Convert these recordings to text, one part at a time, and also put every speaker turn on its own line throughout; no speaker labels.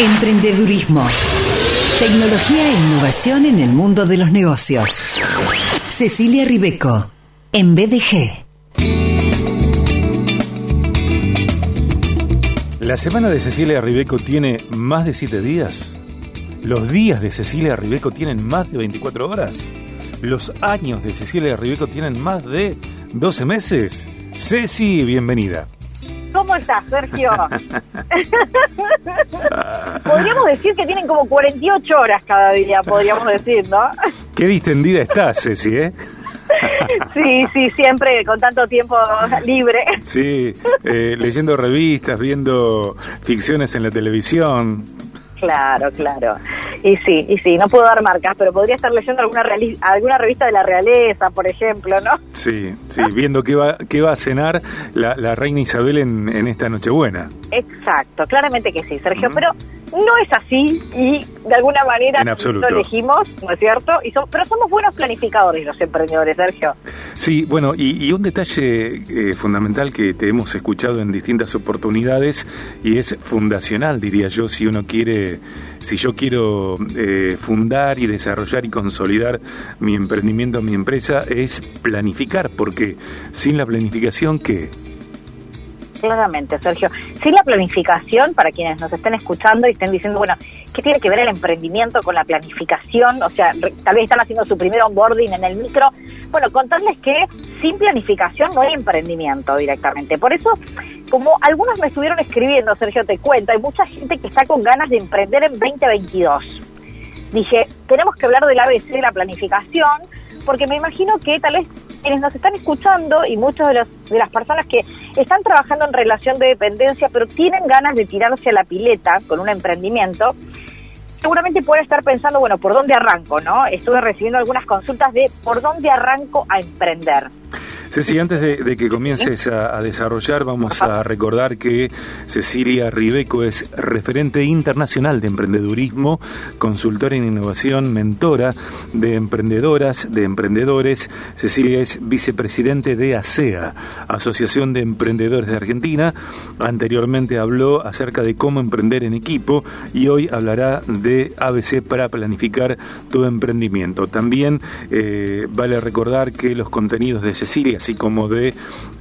Emprendedurismo. Tecnología e innovación en el mundo de los negocios. Cecilia Ribeco, en BDG.
La semana de Cecilia Ribeco tiene más de 7 días. Los días de Cecilia Ribeco tienen más de 24 horas. Los años de Cecilia Ribeco tienen más de 12 meses. Ceci, bienvenida.
¿Cómo estás, Sergio? podríamos decir que tienen como 48 horas cada día, podríamos decir, ¿no?
Qué distendida estás, Ceci, ¿eh?
Sí, sí, siempre con tanto tiempo libre.
Sí, eh, leyendo revistas, viendo ficciones en la televisión.
Claro, claro. Y sí, y sí, no puedo dar marcas, pero podría estar leyendo alguna alguna revista de la realeza, por ejemplo, ¿no?
Sí, sí, viendo qué va, qué va a cenar la, la reina Isabel en, en esta Nochebuena.
Exacto, claramente que sí, Sergio, pero no es así y de alguna manera lo elegimos, ¿no es cierto? Y pero somos buenos planificadores los emprendedores, Sergio.
Sí, bueno, y, un detalle eh, fundamental que te hemos escuchado en distintas oportunidades y es fundacional, diría yo, si uno quiere, si yo quiero eh, fundar y desarrollar y consolidar mi emprendimiento, mi empresa, es planificar, porque sin la planificación, ¿qué?
Claramente, Sergio. Sin la planificación, para quienes nos estén escuchando y estén diciendo, bueno, ¿qué tiene que ver el emprendimiento con la planificación? O sea, tal vez están haciendo su primer onboarding en el micro. Bueno, contarles que sin planificación no hay emprendimiento directamente. Por eso, como algunos me estuvieron escribiendo, Sergio, te cuento, hay mucha gente que está con ganas de emprender en 2022. Dije, tenemos que hablar del ABC de la planificación, porque me imagino que tal vez quienes nos están escuchando y muchas de, de las personas que están trabajando en relación de dependencia, pero tienen ganas de tirarse a la pileta con un emprendimiento, seguramente pueden estar pensando, bueno, ¿por dónde arranco? no Estuve recibiendo algunas consultas de ¿por dónde arranco a emprender?
Ceci, antes de, que comiences a, desarrollar, vamos a recordar que Cecilia Ribeco es referente internacional de emprendedurismo, consultora en innovación, mentora de emprendedoras, de emprendedores. Cecilia es vicepresidente de ASEA, Asociación de Emprendedores de Argentina. Anteriormente habló acerca de cómo emprender en equipo y hoy hablará de ABC para planificar tu emprendimiento. También eh, vale recordar que los contenidos de Cecilia así como de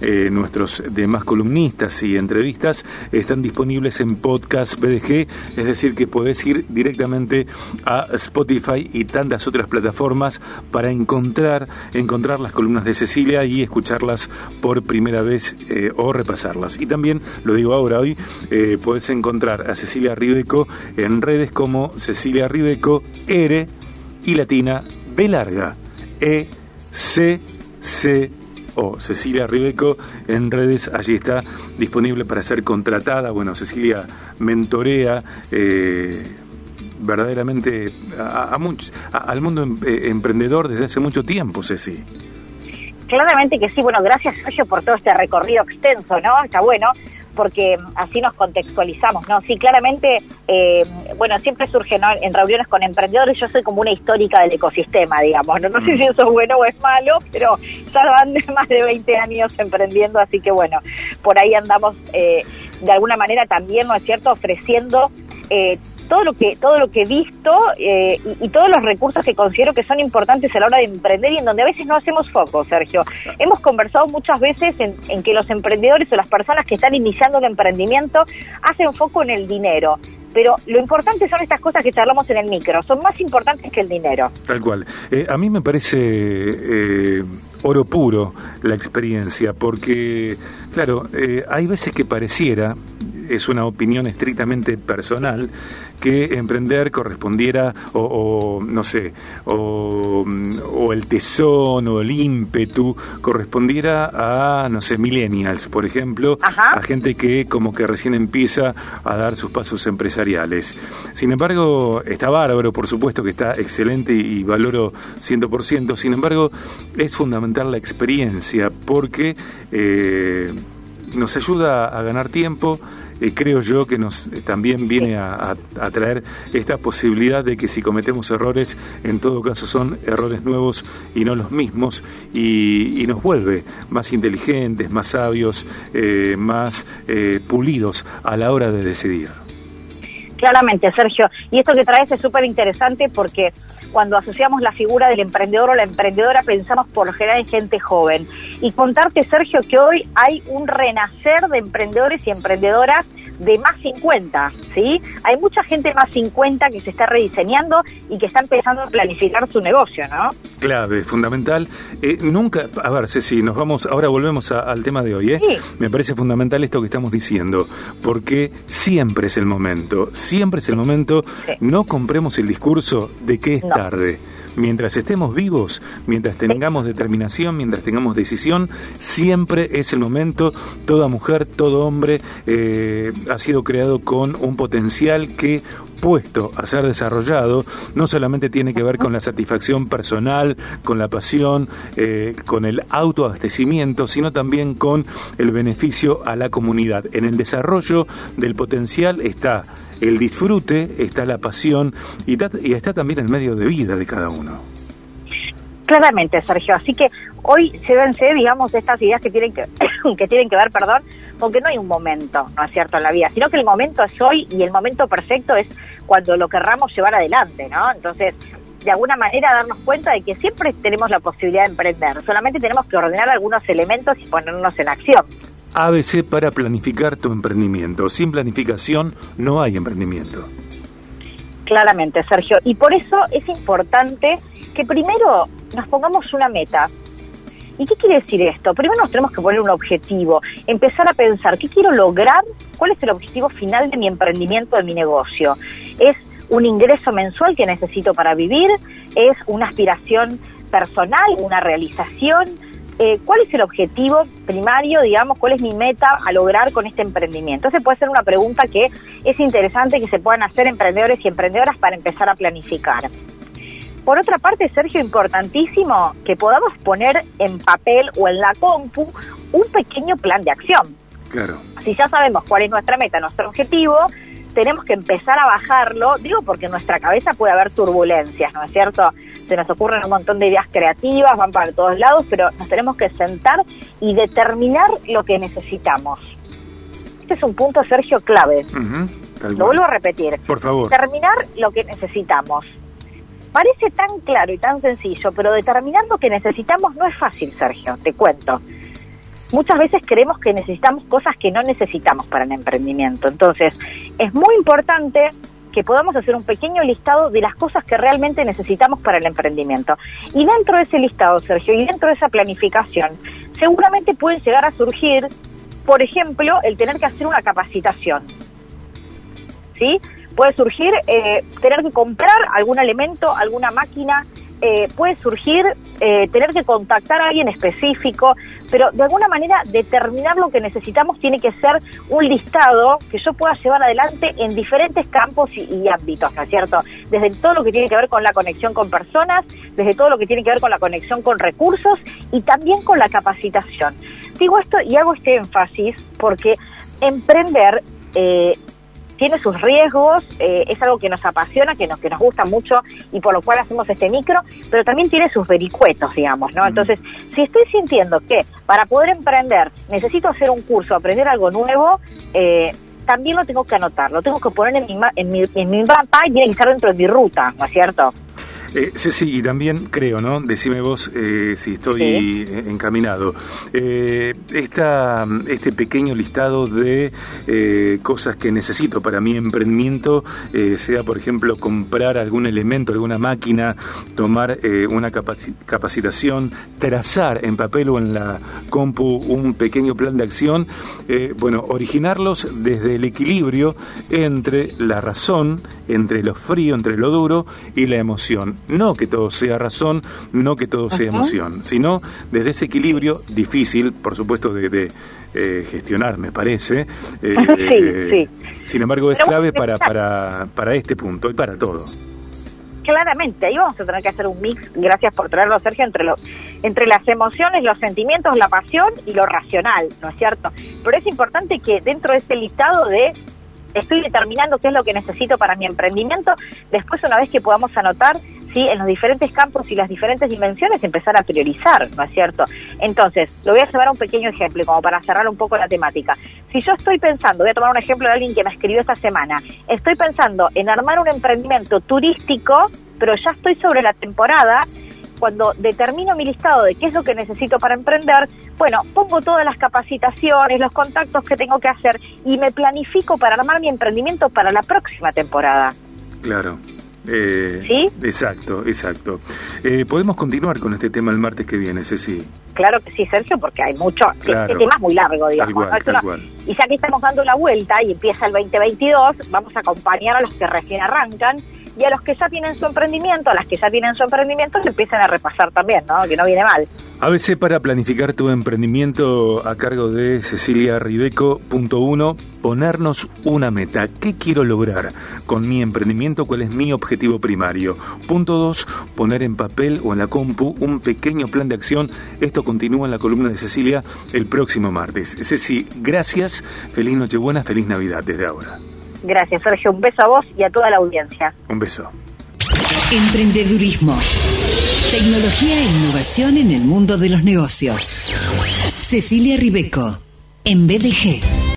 eh, nuestros demás columnistas y entrevistas, están disponibles en podcast BDG, es decir, que podés ir directamente a Spotify y tantas otras plataformas para encontrar, encontrar las columnas de Cecilia y escucharlas por primera vez eh, o repasarlas. Y también, lo digo ahora hoy, eh, podés encontrar a Cecilia Ribeco en redes como Cecilia Ribeco R y latina B larga E C C o Cecilia Ribeco en redes, allí está disponible para ser contratada. Bueno, Cecilia mentorea. Eh, verdaderamente a, al mundo em, eh, emprendedor desde hace mucho tiempo, Ceci.
Claramente que sí, bueno, gracias Sergio por todo este recorrido extenso, ¿no? Está bueno porque así nos contextualizamos, ¿no? Sí, claramente, eh, bueno, siempre surge en reuniones con emprendedores, yo soy como una histórica del ecosistema, digamos, no, no sé si mm. eso es bueno o es malo, pero ya van de más de 20 años emprendiendo, así que bueno, por ahí andamos eh, de alguna manera también, ¿no es cierto?, ofreciendo eh, todo lo que todo lo que he visto eh, y, todos los recursos que considero que son importantes a la hora de emprender y en donde a veces no hacemos foco, Sergio. Hemos conversado muchas veces en, que los emprendedores o las personas que están iniciando el emprendimiento hacen foco en el dinero. Pero lo importante son estas cosas que charlamos en el micro, son más importantes que el dinero.
Tal cual. Eh, a mí me parece eh, oro puro la experiencia, porque, claro, hay veces que pareciera, es una opinión estrictamente personal, que emprender correspondiera o, no sé, o, el tesón o el ímpetu correspondiera a, no sé, millennials, por ejemplo, a gente que como que recién empieza a dar sus pasos empresariales. Sin embargo, está bárbaro, por supuesto que está excelente y, valoro 100%, sin embargo, es fundamental la experiencia porque eh, nos ayuda a ganar tiempo, eh, creo yo que nos eh, también viene a, traer esta posibilidad de que si cometemos errores, en todo caso son errores nuevos y no los mismos, y, nos vuelve más inteligentes, más sabios, eh, más pulidos a la hora de decidir.
Claramente, Sergio. Y esto que traes es súper interesante porque cuando asociamos la figura del emprendedor o la emprendedora pensamos por lo general en gente joven. Y contarte, Sergio, que hoy hay un renacer de emprendedores y emprendedoras de más 50, ¿sí? Hay mucha gente más 50 que se está rediseñando y que está empezando a planificar su negocio, ¿no?
Clave, fundamental. Eh, nunca, a ver, Ceci, nos vamos, ahora volvemos al tema de hoy, ¿eh? Sí. Me parece fundamental esto que estamos diciendo, porque siempre es el momento, siempre es el momento, no compremos el discurso de que es tarde mientras estemos vivos, mientras tengamos determinación, mientras tengamos decisión, siempre es el momento. Toda mujer, todo hombre eh, ha sido creado con un potencial que puesto a ser desarrollado no solamente tiene que ver con la satisfacción personal, con la pasión, eh, con el autoabastecimiento, sino también con el beneficio a la comunidad. En el desarrollo del potencial está el disfrute, está la pasión y, está también el medio de vida de cada uno.
Claramente, Sergio. Así que hoy se vence, digamos, estas ideas que tienen que, que tienen que ver, perdón, con que no hay un momento, ¿no es cierto?, en la vida, sino que el momento es hoy y el momento perfecto es cuando lo querramos llevar adelante, ¿no? Entonces, de alguna manera darnos cuenta de que siempre tenemos la posibilidad de emprender, solamente tenemos que ordenar algunos elementos y ponernos en acción.
ABC para planificar tu emprendimiento. Sin planificación no hay emprendimiento.
Claramente, Sergio. Y por eso es importante que primero nos pongamos una meta. ¿Y qué quiere decir esto? Primero nos tenemos que poner un objetivo, empezar a pensar qué quiero lograr, cuál es el objetivo final de mi emprendimiento, de mi negocio. ¿Es un ingreso mensual que necesito para vivir? ¿Es una aspiración personal, una realización? Eh, ¿cuál es el objetivo primario, digamos, cuál es mi meta a lograr con este emprendimiento? Esa puede ser una pregunta que es interesante que se puedan hacer emprendedores y emprendedoras para empezar a planificar. Por otra parte, Sergio, importantísimo que podamos poner en papel o en la compu un pequeño plan de acción.
Claro.
Si ya sabemos cuál es nuestra meta, nuestro objetivo, tenemos que empezar a bajarlo, digo porque en nuestra cabeza puede haber turbulencias, ¿no es cierto? Se nos ocurren un montón de ideas creativas, van para todos lados, pero nos tenemos que sentar y determinar lo que necesitamos. Este es un punto, Sergio, clave. lo vuelvo a repetir.
Por favor.
Determinar lo que necesitamos. Parece tan claro y tan sencillo, pero determinar lo que necesitamos no es fácil, Sergio, te cuento muchas veces creemos que necesitamos cosas que no necesitamos para el emprendimiento. Entonces, es muy importante que podamos hacer un pequeño listado de las cosas que realmente necesitamos para el emprendimiento. Y dentro de ese listado, Sergio, y dentro de esa planificación, seguramente pueden llegar a surgir, por ejemplo, el tener que hacer una capacitación. ¿Sí? Puede surgir eh, tener que comprar algún elemento, alguna máquina, eh, puede surgir eh, tener que contactar a alguien específico, pero de alguna manera determinar lo que necesitamos tiene que ser un listado que yo pueda llevar adelante en diferentes campos y, ámbitos, ¿no es cierto? Desde todo lo que tiene que ver con la conexión con personas, desde todo lo que tiene que ver con la conexión con recursos y también con la capacitación. Digo esto y hago este énfasis porque emprender tiene sus riesgos, eh, es algo que nos apasiona, que nos, que nos gusta mucho y por lo cual hacemos este micro, pero también tiene sus vericuetos, digamos, ¿no? Entonces, si estoy sintiendo que para poder emprender necesito hacer un curso, aprender algo nuevo, eh, también lo tengo que anotar, lo tengo que poner en mi, en mi, en mi mapa y tiene que estar dentro de mi ruta, ¿no es cierto?
Eh, sí, sí, y también creo, ¿no? Decime vos eh, si estoy encaminado. Eh, esta, este pequeño listado de eh, cosas que necesito para mi emprendimiento, sea por ejemplo comprar algún elemento, alguna máquina, tomar una capacitación, trazar en papel o en la compu un pequeño plan de acción, bueno, originarlos desde el equilibrio entre la razón, entre lo frío, entre lo duro y la emoción no que todo sea razón, no que todo sea emoción, sino desde ese equilibrio difícil, por supuesto, de, eh, gestionar, me parece.
Eh, sí, sí.
Sin embargo, es clave para, para, para este punto y para todo.
Claramente, ahí vamos a tener que hacer un mix, gracias por traerlo, Sergio, entre, lo, entre las emociones, los sentimientos, la pasión y lo racional, ¿no es cierto? Pero es importante que dentro de ese listado de estoy determinando qué es lo que necesito para mi emprendimiento, después una vez que podamos anotar, en los diferentes campos y las diferentes dimensiones empezar a priorizar, ¿no es cierto? Entonces, lo voy a llevar a un pequeño ejemplo, como para cerrar un poco la temática. Si yo estoy pensando, voy a tomar un ejemplo de alguien que me escribió esta semana, estoy pensando en armar un emprendimiento turístico, pero ya estoy sobre la temporada, cuando determino mi listado de qué es lo que necesito para emprender, bueno, pongo todas las capacitaciones, los contactos que tengo que hacer y me planifico para armar mi emprendimiento para la próxima temporada.
Claro. Eh, ¿Sí? Exacto, exacto. Eh, Podemos continuar con este tema el martes que viene, Ceci.
Claro que sí, Sergio, porque hay mucho. Este tema es muy largo, digamos. Y ya que estamos dando la vuelta y empieza el 2022, vamos a acompañar a los que recién arrancan y a los que ya tienen su emprendimiento, a las que ya tienen su emprendimiento, se empiezan a repasar también, ¿no? Que no viene mal.
ABC para planificar tu emprendimiento a cargo de Cecilia Ribeco. Punto uno, ponernos una meta. ¿Qué quiero lograr con mi emprendimiento? ¿Cuál es mi objetivo primario? Punto dos, poner en papel o en la compu un pequeño plan de acción. Esto continúa en la columna de Cecilia el próximo martes. Ceci, gracias. Feliz Nochebuena, feliz Navidad desde ahora.
Gracias, Sergio. Un beso a vos y a toda la audiencia.
Un beso.
Emprendedurismo. Tecnología e innovación en el mundo de los negocios. Cecilia Ribeco, en BDG.